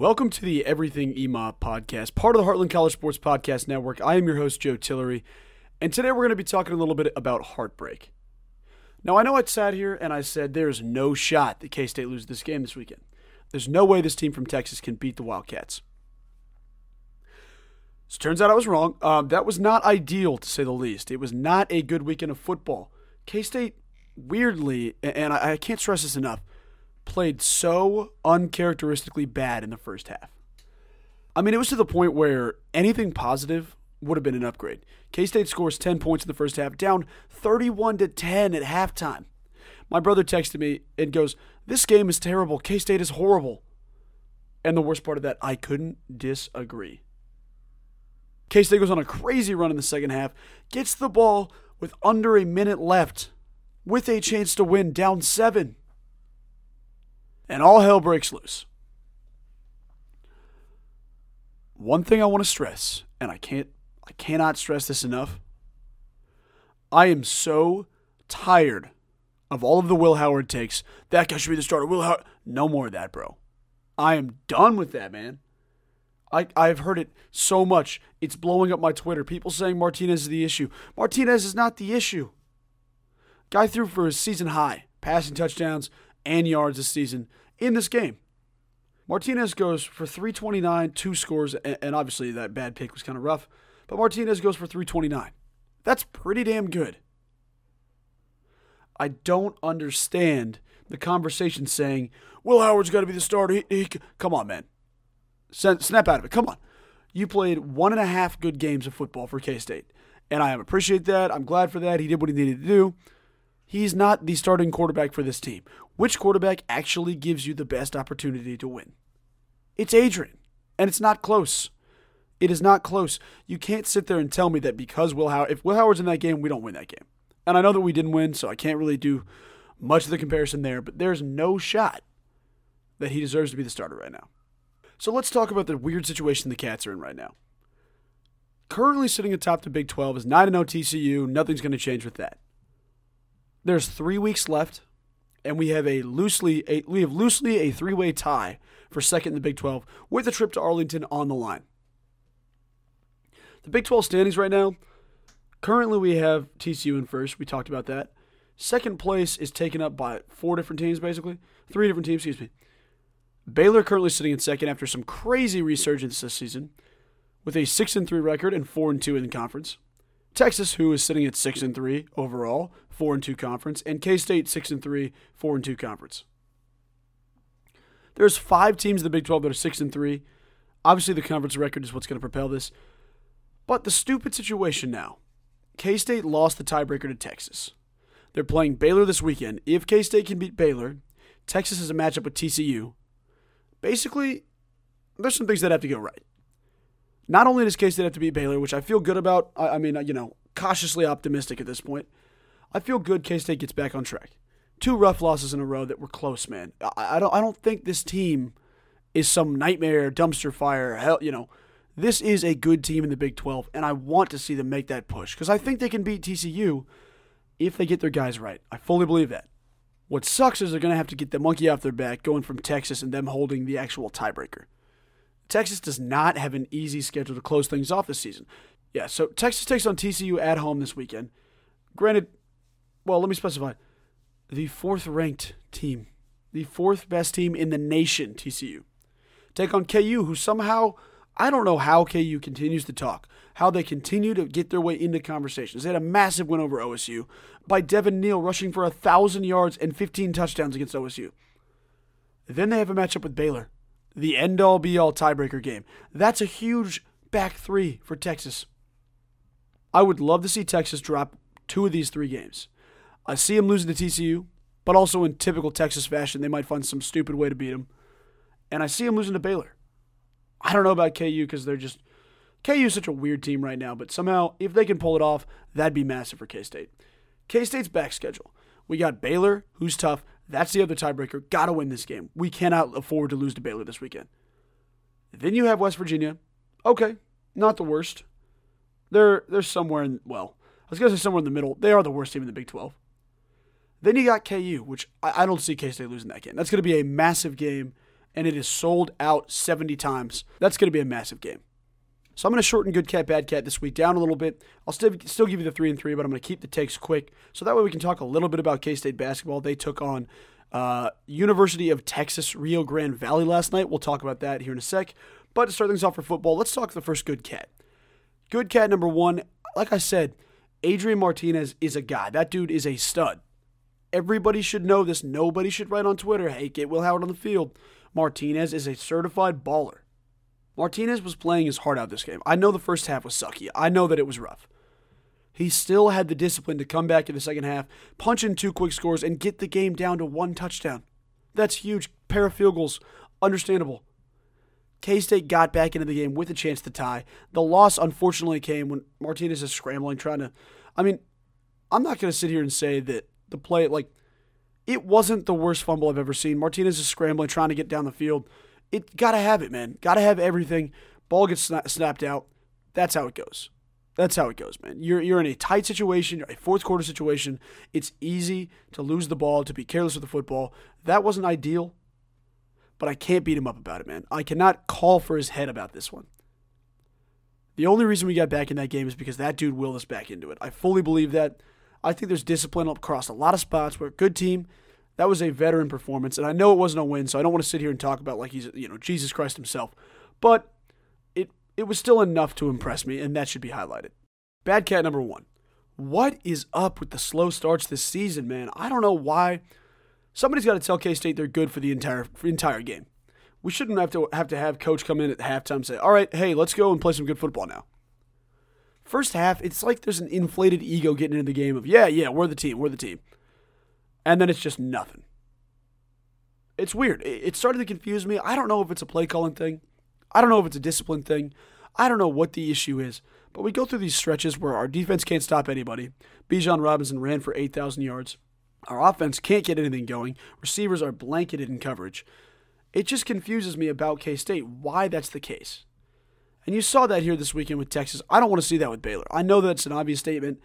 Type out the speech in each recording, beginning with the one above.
Welcome to the Everything EMAW podcast, part of the Heartland College Sports Podcast Network. I am your host, Joe Tillery, and today we're going to be talking a little bit about heartbreak. Now, I know I sat here and I said there's no shot that K State loses this game this weekend. There's no way this team from Texas can beat the Wildcats. So turns out I was wrong. Um, that was not ideal, to say the least. It was not a good weekend of football. K State, weirdly, and I can't stress this enough, played so uncharacteristically bad in the first half. I mean, it was to the point where anything positive would have been an upgrade. K State scores 10 points in the first half, down 31 to 10 at halftime. My brother texted me and goes, This game is terrible. K State is horrible. And the worst part of that, I couldn't disagree. K State goes on a crazy run in the second half, gets the ball with under a minute left, with a chance to win, down seven and all hell breaks loose. One thing I want to stress, and I can't I cannot stress this enough. I am so tired of all of the Will Howard takes. That guy should be the starter. Will Howard. No more of that, bro. I am done with that, man. I, I've heard it so much. It's blowing up my Twitter. People saying Martinez is the issue. Martinez is not the issue. Guy threw for his season high, passing touchdowns and yards this season in this game. Martinez goes for 329, two scores, and obviously that bad pick was kind of rough, but Martinez goes for 329. That's pretty damn good. I don't understand the conversation saying, Will Howard's got to be the starter. He, he, come on, man. Snap out of it. Come on. You played one and a half good games of football for K State, and I appreciate that. I'm glad for that. He did what he needed to do. He's not the starting quarterback for this team. Which quarterback actually gives you the best opportunity to win? It's Adrian, and it's not close. It is not close. You can't sit there and tell me that because Will Howard, if Will Howard's in that game, we don't win that game. And I know that we didn't win, so I can't really do much of the comparison there, but there's no shot that he deserves to be the starter right now. So let's talk about the weird situation the Cats are in right now. Currently sitting atop the Big 12 is 9 0 TCU. Nothing's going to change with that. There's three weeks left, and we have a loosely a, we have loosely a three way tie for second in the Big 12 with a trip to Arlington on the line. The Big 12 standings right now. Currently, we have TCU in first. We talked about that. Second place is taken up by four different teams, basically three different teams. Excuse me. Baylor currently sitting in second after some crazy resurgence this season, with a six and three record and four and two in the conference. Texas, who is sitting at six and three overall, four and two conference, and K State six and three, four and two conference. There's five teams in the Big 12 that are six and three. Obviously, the conference record is what's going to propel this. But the stupid situation now K State lost the tiebreaker to Texas. They're playing Baylor this weekend. If K State can beat Baylor, Texas is a matchup with TCU. Basically, there's some things that have to go right. Not only does K State have to beat Baylor, which I feel good about, I, I mean, you know, cautiously optimistic at this point. I feel good K State gets back on track. Two rough losses in a row that were close, man. I, I don't I don't think this team is some nightmare dumpster fire. Hell, you know, this is a good team in the Big 12, and I want to see them make that push because I think they can beat TCU if they get their guys right. I fully believe that. What sucks is they're going to have to get the monkey off their back going from Texas and them holding the actual tiebreaker. Texas does not have an easy schedule to close things off this season. Yeah, so Texas takes on TCU at home this weekend. Granted, well, let me specify the fourth ranked team, the fourth best team in the nation, TCU. Take on KU, who somehow, I don't know how KU continues to talk, how they continue to get their way into conversations. They had a massive win over OSU by Devin Neal rushing for 1,000 yards and 15 touchdowns against OSU. Then they have a matchup with Baylor the end all be all tiebreaker game. That's a huge back three for Texas. I would love to see Texas drop two of these three games. I see them losing to TCU, but also in typical Texas fashion, they might find some stupid way to beat them. And I see them losing to Baylor. I don't know about KU because they're just. KU is such a weird team right now, but somehow, if they can pull it off, that'd be massive for K State. K State's back schedule. We got Baylor, who's tough. That's the other tiebreaker. Got to win this game. We cannot afford to lose to Baylor this weekend. Then you have West Virginia. Okay, not the worst. They're they're somewhere in well, I was gonna say somewhere in the middle. They are the worst team in the Big Twelve. Then you got KU, which I, I don't see K State losing that game. That's gonna be a massive game, and it is sold out 70 times. That's going to be a massive game. So I'm going to shorten good cat, bad cat this week down a little bit. I'll still, still give you the three and three, but I'm going to keep the takes quick. So that way we can talk a little bit about K State basketball. They took on uh, University of Texas Rio Grande Valley last night. We'll talk about that here in a sec. But to start things off for football, let's talk the first good cat. Good cat number one, like I said, Adrian Martinez is a guy. That dude is a stud. Everybody should know this. Nobody should write on Twitter, hey, get Will Howard on the field. Martinez is a certified baller. Martinez was playing his heart out this game. I know the first half was sucky. I know that it was rough. He still had the discipline to come back in the second half, punch in two quick scores, and get the game down to one touchdown. That's huge. Pair of field goals. Understandable. K State got back into the game with a chance to tie. The loss, unfortunately, came when Martinez is scrambling, trying to. I mean, I'm not going to sit here and say that the play, like, it wasn't the worst fumble I've ever seen. Martinez is scrambling, trying to get down the field. It got to have it, man. Got to have everything. Ball gets sna- snapped out. That's how it goes. That's how it goes, man. You're you're in a tight situation, a fourth quarter situation. It's easy to lose the ball, to be careless with the football. That wasn't ideal, but I can't beat him up about it, man. I cannot call for his head about this one. The only reason we got back in that game is because that dude willed us back into it. I fully believe that. I think there's discipline across a lot of spots. We're a good team. That was a veteran performance, and I know it wasn't a win, so I don't want to sit here and talk about like he's you know Jesus Christ himself. But it it was still enough to impress me, and that should be highlighted. Bad cat number one. What is up with the slow starts this season, man? I don't know why. Somebody's got to tell K State they're good for the entire for the entire game. We shouldn't have to have to have coach come in at halftime and say, "All right, hey, let's go and play some good football now." First half, it's like there's an inflated ego getting into the game of, "Yeah, yeah, we're the team, we're the team," and then it's just nothing. It's weird. It started to confuse me. I don't know if it's a play calling thing. I don't know if it's a discipline thing. I don't know what the issue is. But we go through these stretches where our defense can't stop anybody. Bijan Robinson ran for 8,000 yards. Our offense can't get anything going. Receivers are blanketed in coverage. It just confuses me about K State why that's the case. And you saw that here this weekend with Texas. I don't want to see that with Baylor. I know that's an obvious statement.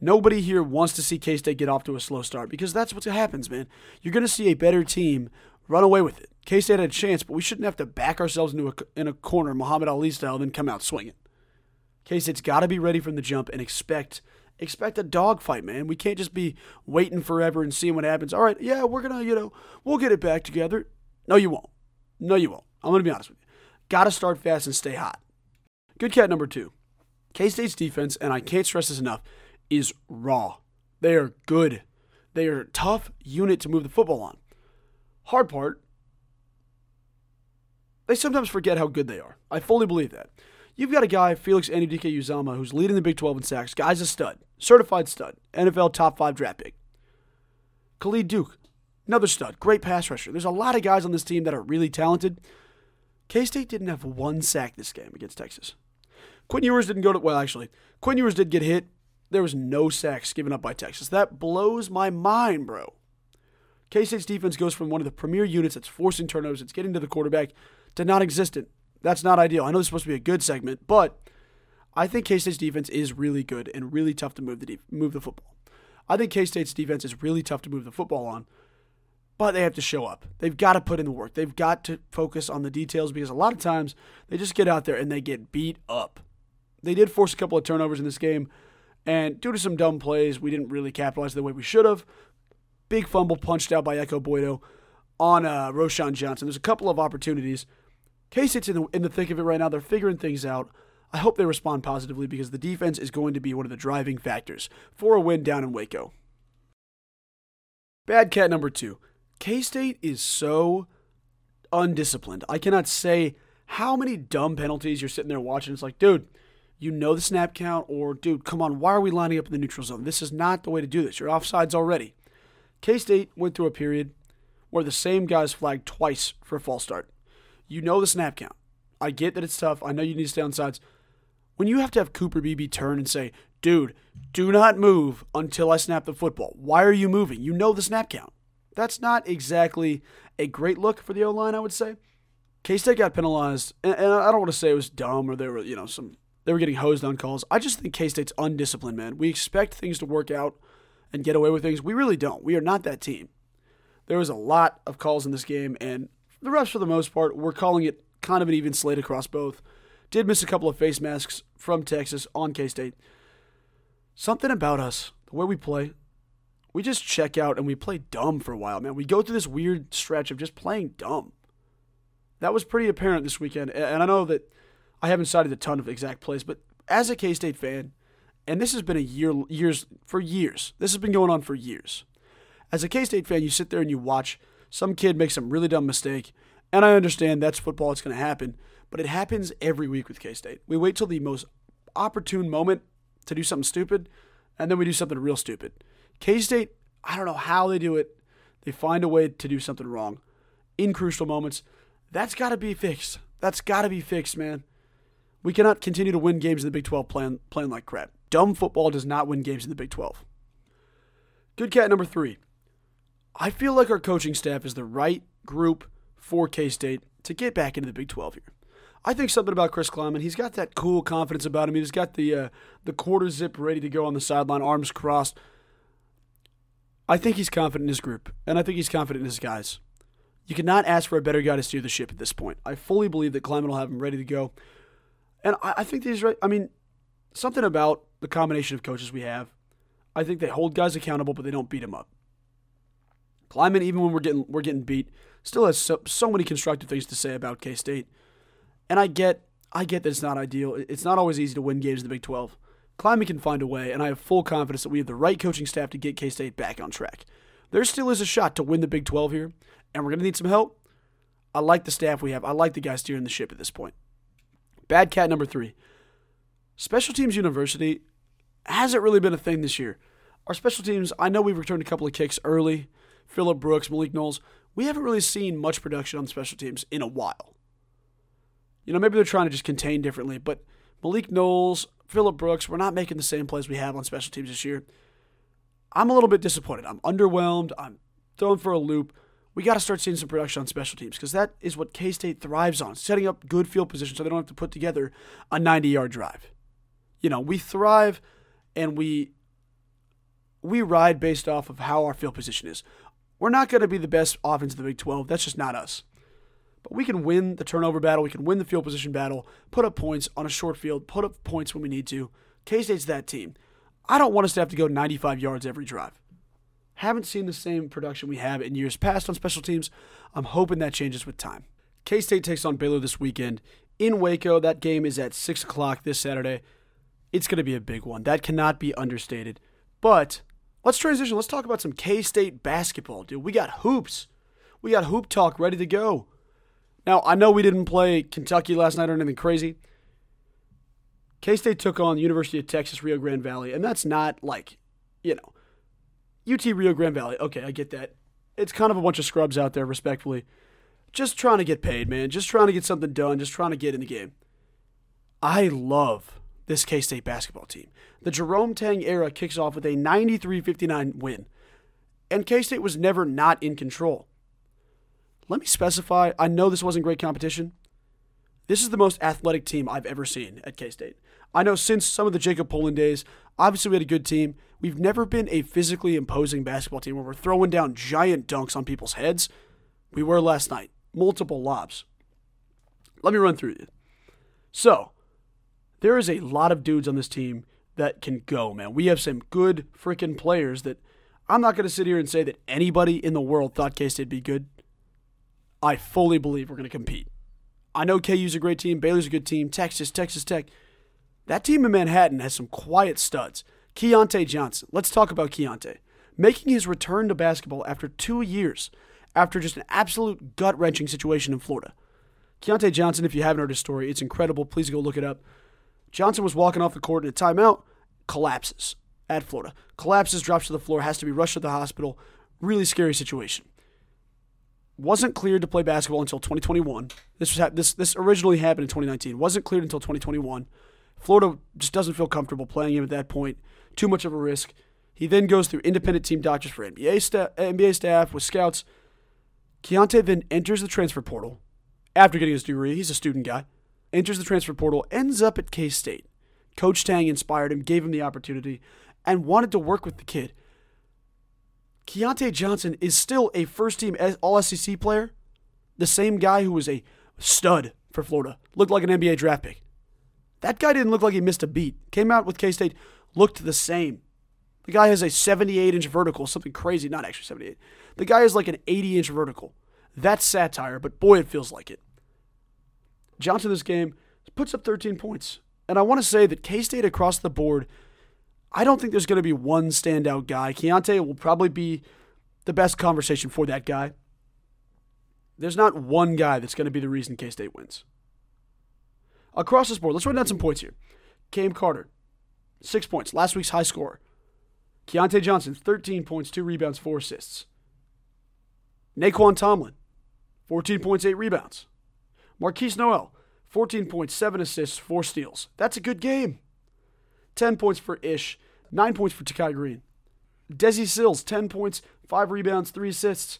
Nobody here wants to see K State get off to a slow start because that's what happens, man. You're going to see a better team run away with it. K State had a chance, but we shouldn't have to back ourselves into a, in a corner, Muhammad Ali style, then come out swinging. K State's got to be ready from the jump and expect expect a dogfight, man. We can't just be waiting forever and seeing what happens. All right, yeah, we're gonna, you know, we'll get it back together. No, you won't. No, you won't. I'm gonna be honest with you. Got to start fast and stay hot. Good cat number two. K State's defense, and I can't stress this enough, is raw. They are good. They are a tough unit to move the football on. Hard part, they sometimes forget how good they are. I fully believe that. You've got a guy, Felix Anudike-Uzomah, who's leading the Big 12 in sacks. Guy's a stud, certified stud, NFL top five draft pick. Khalid Duke, another stud, great pass rusher. There's a lot of guys on this team that are really talented. K State didn't have one sack this game against Texas. Quinn Ewers didn't go to, well, actually, Quinn Ewers did get hit. There was no sacks given up by Texas. That blows my mind, bro. K State's defense goes from one of the premier units that's forcing turnovers, it's getting to the quarterback, to non existent. That's not ideal. I know this is supposed to be a good segment, but I think K State's defense is really good and really tough to move the de- move the football. I think K State's defense is really tough to move the football on, but they have to show up. They've got to put in the work. They've got to focus on the details because a lot of times they just get out there and they get beat up. They did force a couple of turnovers in this game, and due to some dumb plays, we didn't really capitalize the way we should have. Big fumble punched out by Ekow Boye-Doe on uh, Roschon Johnson. There's a couple of opportunities K State's in the, in the thick of it right now. They're figuring things out. I hope they respond positively because the defense is going to be one of the driving factors for a win down in Waco. Bad cat number two. K State is so undisciplined. I cannot say how many dumb penalties you're sitting there watching. It's like, dude, you know the snap count, or dude, come on, why are we lining up in the neutral zone? This is not the way to do this. You're offsides already. K State went through a period where the same guys flagged twice for a false start. You know the snap count. I get that it's tough. I know you need to stay on sides. When you have to have Cooper Beebe turn and say, dude, do not move until I snap the football. Why are you moving? You know the snap count. That's not exactly a great look for the O line, I would say. K State got penalized, and, and I don't want to say it was dumb or there were, you know, some they were getting hosed on calls. I just think K State's undisciplined, man. We expect things to work out and get away with things. We really don't. We are not that team. There was a lot of calls in this game, and the refs, for the most part, were calling it kind of an even slate across both. Did miss a couple of face masks from Texas on K State. Something about us, the way we play, we just check out and we play dumb for a while, man. We go through this weird stretch of just playing dumb. That was pretty apparent this weekend. And I know that I haven't cited a ton of exact plays, but as a K State fan, and this has been a year, years, for years, this has been going on for years. As a K State fan, you sit there and you watch some kid make some really dumb mistake, and I understand that's football, it's going to happen, but it happens every week with K State. We wait till the most opportune moment to do something stupid, and then we do something real stupid. K State, I don't know how they do it. They find a way to do something wrong in crucial moments. That's got to be fixed. That's got to be fixed, man. We cannot continue to win games in the Big 12 playing, playing like crap. Dumb football does not win games in the Big 12. Good cat number three. I feel like our coaching staff is the right group for K State to get back into the Big 12 here. I think something about Chris Klieman. He's got that cool confidence about him. He's got the uh, the quarter zip ready to go on the sideline, arms crossed. I think he's confident in his group, and I think he's confident in his guys. You cannot ask for a better guy to steer the ship at this point. I fully believe that Klieman will have him ready to go, and I, I think these. I mean, something about the combination of coaches we have. I think they hold guys accountable, but they don't beat them up. Klieman, even when we're getting we're getting beat, still has so, so many constructive things to say about K State. And I get I get that it's not ideal. It's not always easy to win games in the Big 12. Klieman can find a way, and I have full confidence that we have the right coaching staff to get K State back on track. There still is a shot to win the Big 12 here, and we're going to need some help. I like the staff we have. I like the guys steering the ship at this point. Bad cat number three. Special Teams University hasn't really been a thing this year. Our special teams, I know we've returned a couple of kicks early. Phillip Brooks, Malik Knowles. We haven't really seen much production on special teams in a while. You know, maybe they're trying to just contain differently, but Malik Knowles, Phillip Brooks, we're not making the same plays we have on special teams this year. I'm a little bit disappointed. I'm underwhelmed. I'm thrown for a loop. We got to start seeing some production on special teams because that is what K State thrives on setting up good field position so they don't have to put together a 90 yard drive. You know, we thrive and we we ride based off of how our field position is. We're not going to be the best offense in the Big 12. That's just not us. But we can win the turnover battle. We can win the field position battle, put up points on a short field, put up points when we need to. K State's that team. I don't want us to have to go 95 yards every drive. Haven't seen the same production we have in years past on special teams. I'm hoping that changes with time. K State takes on Baylor this weekend in Waco. That game is at 6 o'clock this Saturday. It's going to be a big one. That cannot be understated. But let's transition. Let's talk about some K State basketball, dude. We got hoops. We got hoop talk ready to go. Now, I know we didn't play Kentucky last night or anything crazy. K State took on the University of Texas Rio Grande Valley, and that's not like, you know, UT Rio Grande Valley. Okay, I get that. It's kind of a bunch of scrubs out there, respectfully. Just trying to get paid, man. Just trying to get something done. Just trying to get in the game. I love this K State basketball team. The Jerome Tang era kicks off with a 93 59 win, and K State was never not in control. Let me specify I know this wasn't great competition. This is the most athletic team I've ever seen at K State. I know since some of the Jacob Pullen days, obviously we had a good team. We've never been a physically imposing basketball team where we're throwing down giant dunks on people's heads. We were last night, multiple lobs. Let me run through it. So, there is a lot of dudes on this team that can go, man. We have some good freaking players that I'm not going to sit here and say that anybody in the world thought K State would be good. I fully believe we're going to compete. I know KU's a great team, Baylor's a good team, Texas, Texas Tech. That team in Manhattan has some quiet studs. Keyontae Johnson. Let's talk about Keyontae. Making his return to basketball after two years, after just an absolute gut wrenching situation in Florida. Keyontae Johnson, if you haven't heard his story, it's incredible. Please go look it up. Johnson was walking off the court in a timeout, collapses at Florida. Collapses, drops to the floor, has to be rushed to the hospital. Really scary situation wasn't cleared to play basketball until 2021. This was this this originally happened in 2019. wasn't cleared until 2021. Florida just doesn't feel comfortable playing him at that point. Too much of a risk. He then goes through independent team doctors for NBA staff, NBA staff with scouts. Keyontae then enters the transfer portal after getting his degree. He's a student guy. Enters the transfer portal, ends up at K State. Coach Tang inspired him, gave him the opportunity, and wanted to work with the kid. Keyontae Johnson is still a first team All SEC player, the same guy who was a stud for Florida, looked like an NBA draft pick. That guy didn't look like he missed a beat. Came out with K State, looked the same. The guy has a 78 inch vertical, something crazy, not actually 78. The guy has like an 80 inch vertical. That's satire, but boy, it feels like it. Johnson this game puts up 13 points. And I want to say that K State across the board, I don't think there's going to be one standout guy. Keyontae will probably be the best conversation for that guy. There's not one guy that's going to be the reason K State wins. Across this board, let's run down some points here. Cam Carter, six points, last week's high score. Keyontae Johnson, 13 points, two rebounds, four assists. Nae'Qwan Tomlin, 14 points, eight rebounds. Markquis Nowell, 14 points, seven assists, four steals. That's a good game. 10 points for Ish, nine points for Tykei Greene. Desi Sills, 10 points, five rebounds, three assists.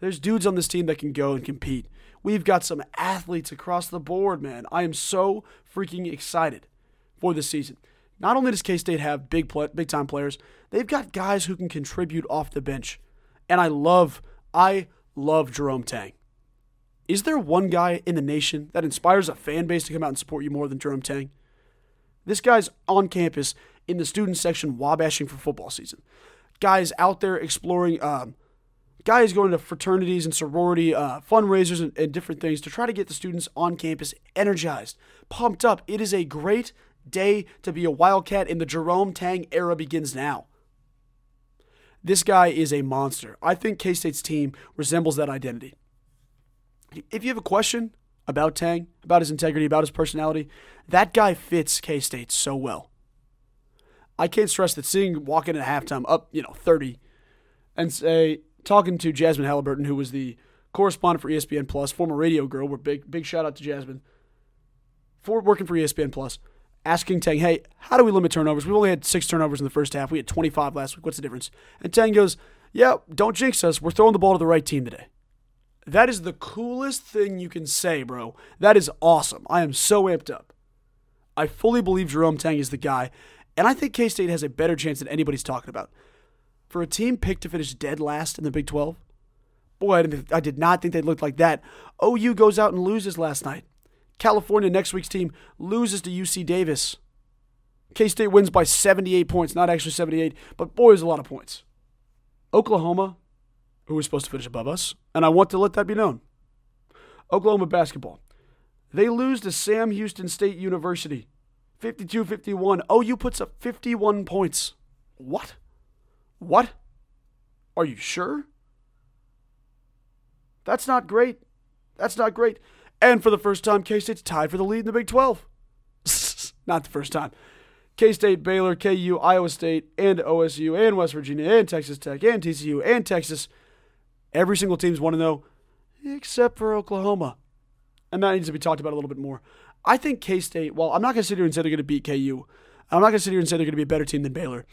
There's dudes on this team that can go and compete. We've got some athletes across the board, man. I am so freaking excited for this season. Not only does K State have big play, big time players, they've got guys who can contribute off the bench. And I love, I love Jerome Tang. Is there one guy in the nation that inspires a fan base to come out and support you more than Jerome Tang? This guy's on campus in the student section wabashing for football season. Guys out there exploring, um, guys going to fraternities and sorority uh, fundraisers and, and different things to try to get the students on campus energized, pumped up. It is a great day to be a Wildcat, and the Jerome Tang era begins now. This guy is a monster. I think K State's team resembles that identity. If you have a question about Tang, about his integrity, about his personality, that guy fits K State so well. I can't stress that seeing walk in at halftime up, you know, 30 and say, talking to Jasmine Halliburton, who was the correspondent for ESPN Plus, former radio girl, we're big, big shout out to Jasmine, for working for ESPN Plus asking Tang, hey, how do we limit turnovers? We've only had six turnovers in the first half. We had 25 last week. What's the difference? And Tang goes, yeah, don't jinx us. We're throwing the ball to the right team today. That is the coolest thing you can say, bro. That is awesome. I am so amped up. I fully believe Jerome Tang is the guy, and I think K State has a better chance than anybody's talking about. For a team picked to finish dead last in the Big 12, boy, I did not think they looked like that. OU goes out and loses last night. California, next week's team, loses to UC Davis. K State wins by 78 points, not actually 78, but boy, is a lot of points. Oklahoma, who was supposed to finish above us, and I want to let that be known. Oklahoma basketball. They lose to Sam Houston State University 52 51. OU puts up 51 points. What? What? Are you sure? That's not great. That's not great. And for the first time, K State's tied for the lead in the Big 12. Not the first time. K State, Baylor, KU, Iowa State, and OSU, and West Virginia, and Texas Tech, and TCU, and Texas. Every single team's 1 0, except for Oklahoma. And that needs to be talked about a little bit more. I think K State, well, I'm not going to sit here and say they're going to beat KU. I'm not going to sit here and say they're going to be a better team than Baylor.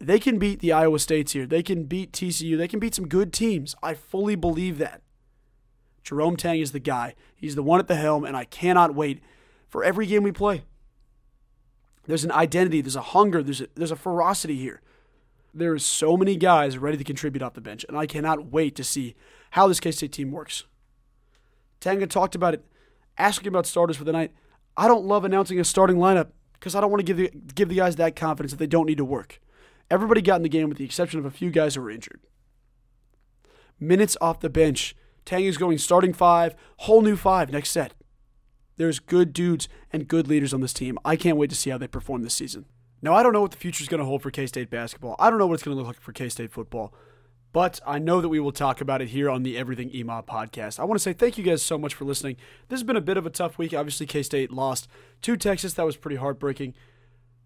They can beat the Iowa States here. They can beat TCU. They can beat some good teams. I fully believe that. Jerome Tang is the guy. He's the one at the helm, and I cannot wait for every game we play. There's an identity, there's a hunger, there's a, there's a ferocity here. There are so many guys ready to contribute off the bench, and I cannot wait to see how this K State team works. Tanga talked about it, asking about starters for the night. I don't love announcing a starting lineup because I don't want to give the, give the guys that confidence that they don't need to work. Everybody got in the game with the exception of a few guys who were injured. Minutes off the bench Tang is going starting five, whole new five next set. There's good dudes and good leaders on this team. I can't wait to see how they perform this season. Now, I don't know what the future is going to hold for K State basketball. I don't know what it's going to look like for K State football, but I know that we will talk about it here on the Everything EMAW podcast. I want to say thank you guys so much for listening. This has been a bit of a tough week. Obviously, K State lost to Texas. That was pretty heartbreaking.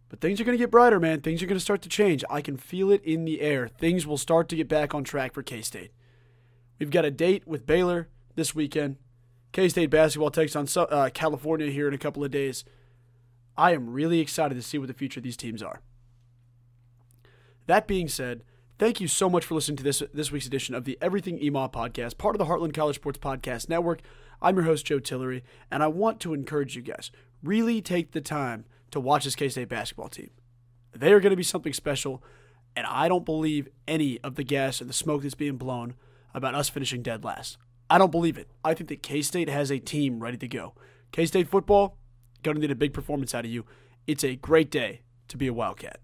But things are going to get brighter, man. Things are going to start to change. I can feel it in the air. Things will start to get back on track for K State. We've got a date with Baylor this weekend. K State basketball takes on uh, California here in a couple of days. I am really excited to see what the future of these teams are. That being said, thank you so much for listening to this this week's edition of the Everything EMAW podcast, part of the Heartland College Sports Podcast Network. I'm your host Joe Tillery, and I want to encourage you guys really take the time to watch this K State basketball team. They are going to be something special, and I don't believe any of the gas or the smoke that's being blown about us finishing dead last. I don't believe it. I think that K State has a team ready to go. K State football, going to need a big performance out of you. It's a great day to be a Wildcat.